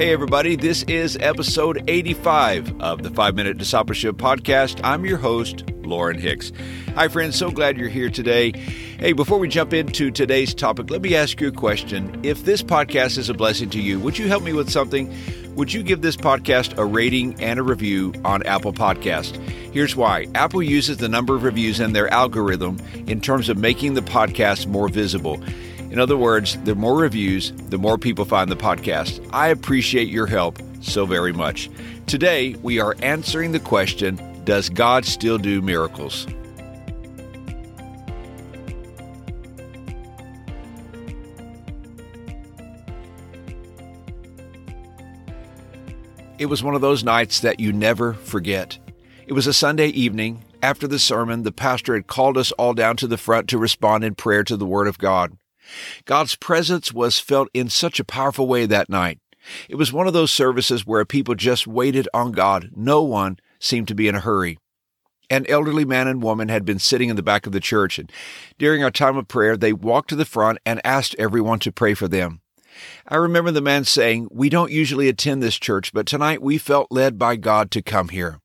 Hey, everybody, this is episode 85 of the 5 Minute Discipleship Podcast. I'm your host, Lauren Hicks. Hi, friends, so glad you're here today. Hey, before we jump into today's topic, let me ask you a question. If this podcast is a blessing to you, would you help me with something? Would you give this podcast a rating and a review on Apple Podcast? Here's why Apple uses the number of reviews in their algorithm in terms of making the podcast more visible. In other words, the more reviews, the more people find the podcast. I appreciate your help so very much. Today, we are answering the question Does God still do miracles? It was one of those nights that you never forget. It was a Sunday evening. After the sermon, the pastor had called us all down to the front to respond in prayer to the Word of God. God's presence was felt in such a powerful way that night. It was one of those services where people just waited on God. No one seemed to be in a hurry. An elderly man and woman had been sitting in the back of the church, and during our time of prayer, they walked to the front and asked everyone to pray for them. I remember the man saying, We don't usually attend this church, but tonight we felt led by God to come here.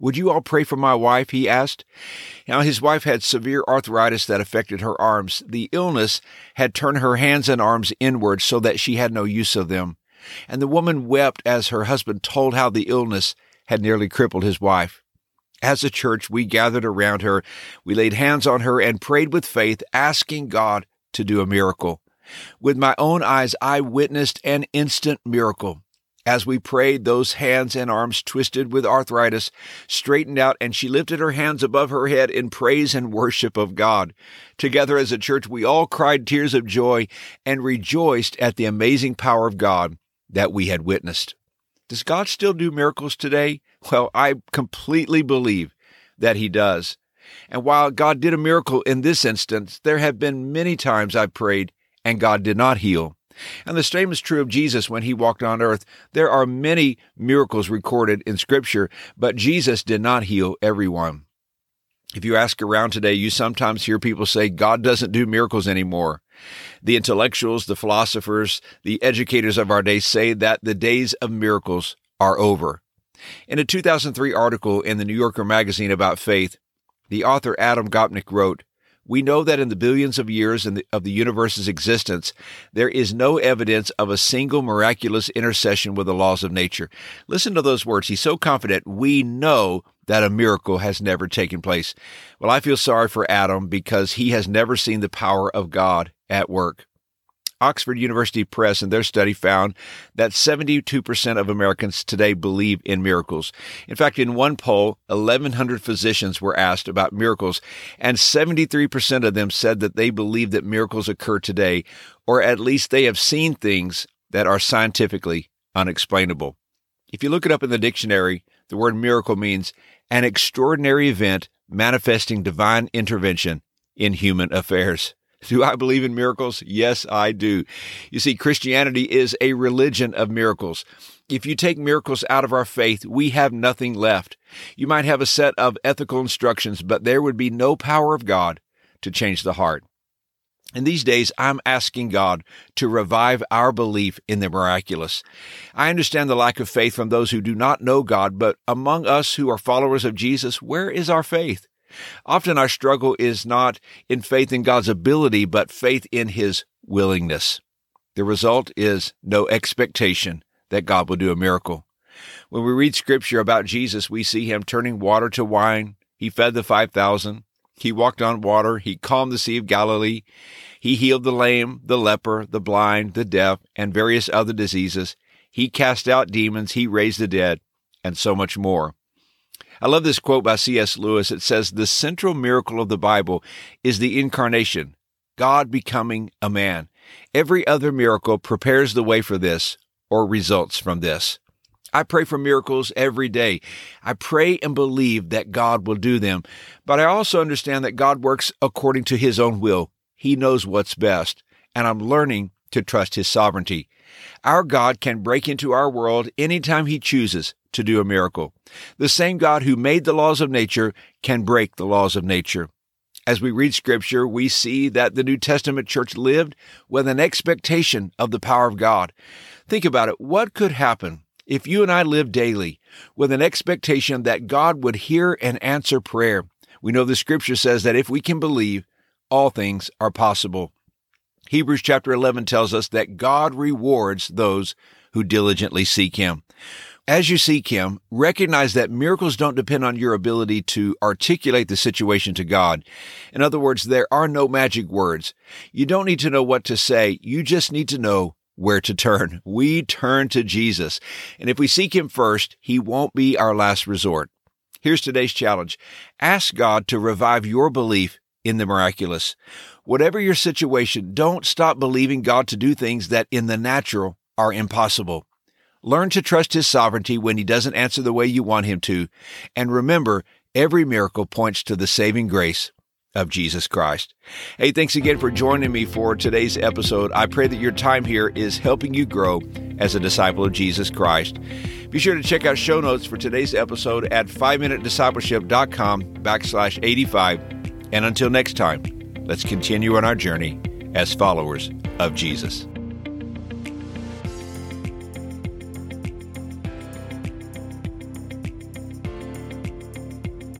Would you all pray for my wife? He asked. Now, his wife had severe arthritis that affected her arms. The illness had turned her hands and arms inward so that she had no use of them. And the woman wept as her husband told how the illness had nearly crippled his wife. As a church, we gathered around her. We laid hands on her and prayed with faith, asking God to do a miracle. With my own eyes, I witnessed an instant miracle. As we prayed, those hands and arms twisted with arthritis straightened out, and she lifted her hands above her head in praise and worship of God. Together as a church, we all cried tears of joy and rejoiced at the amazing power of God that we had witnessed. Does God still do miracles today? Well, I completely believe that He does. And while God did a miracle in this instance, there have been many times I've prayed and God did not heal. And the same is true of Jesus when he walked on earth. There are many miracles recorded in Scripture, but Jesus did not heal everyone. If you ask around today, you sometimes hear people say God doesn't do miracles anymore. The intellectuals, the philosophers, the educators of our day say that the days of miracles are over. In a 2003 article in the New Yorker magazine about faith, the author Adam Gopnik wrote, we know that in the billions of years the, of the universe's existence, there is no evidence of a single miraculous intercession with the laws of nature. Listen to those words. He's so confident. We know that a miracle has never taken place. Well, I feel sorry for Adam because he has never seen the power of God at work. Oxford University Press in their study found that 72% of Americans today believe in miracles. In fact, in one poll, 1,100 physicians were asked about miracles, and 73% of them said that they believe that miracles occur today, or at least they have seen things that are scientifically unexplainable. If you look it up in the dictionary, the word miracle means an extraordinary event manifesting divine intervention in human affairs. Do I believe in miracles? Yes, I do. You see, Christianity is a religion of miracles. If you take miracles out of our faith, we have nothing left. You might have a set of ethical instructions, but there would be no power of God to change the heart. In these days, I'm asking God to revive our belief in the miraculous. I understand the lack of faith from those who do not know God, but among us who are followers of Jesus, where is our faith? Often our struggle is not in faith in God's ability, but faith in His willingness. The result is no expectation that God will do a miracle. When we read scripture about Jesus, we see him turning water to wine. He fed the 5,000. He walked on water. He calmed the Sea of Galilee. He healed the lame, the leper, the blind, the deaf, and various other diseases. He cast out demons. He raised the dead, and so much more. I love this quote by C.S. Lewis. It says, The central miracle of the Bible is the incarnation, God becoming a man. Every other miracle prepares the way for this or results from this. I pray for miracles every day. I pray and believe that God will do them, but I also understand that God works according to his own will. He knows what's best, and I'm learning to trust his sovereignty. Our God can break into our world anytime he chooses to do a miracle. The same God who made the laws of nature can break the laws of nature. As we read scripture, we see that the New Testament church lived with an expectation of the power of God. Think about it. What could happen if you and I lived daily with an expectation that God would hear and answer prayer? We know the scripture says that if we can believe, all things are possible. Hebrews chapter 11 tells us that God rewards those who diligently seek Him. As you seek Him, recognize that miracles don't depend on your ability to articulate the situation to God. In other words, there are no magic words. You don't need to know what to say. You just need to know where to turn. We turn to Jesus. And if we seek Him first, He won't be our last resort. Here's today's challenge. Ask God to revive your belief in the miraculous. Whatever your situation, don't stop believing God to do things that in the natural are impossible. Learn to trust His sovereignty when He doesn't answer the way you want Him to. And remember, every miracle points to the saving grace of Jesus Christ. Hey, thanks again for joining me for today's episode. I pray that your time here is helping you grow as a disciple of Jesus Christ. Be sure to check out show notes for today's episode at 5minutediscipleship.com backslash 85. And until next time, let's continue on our journey as followers of Jesus.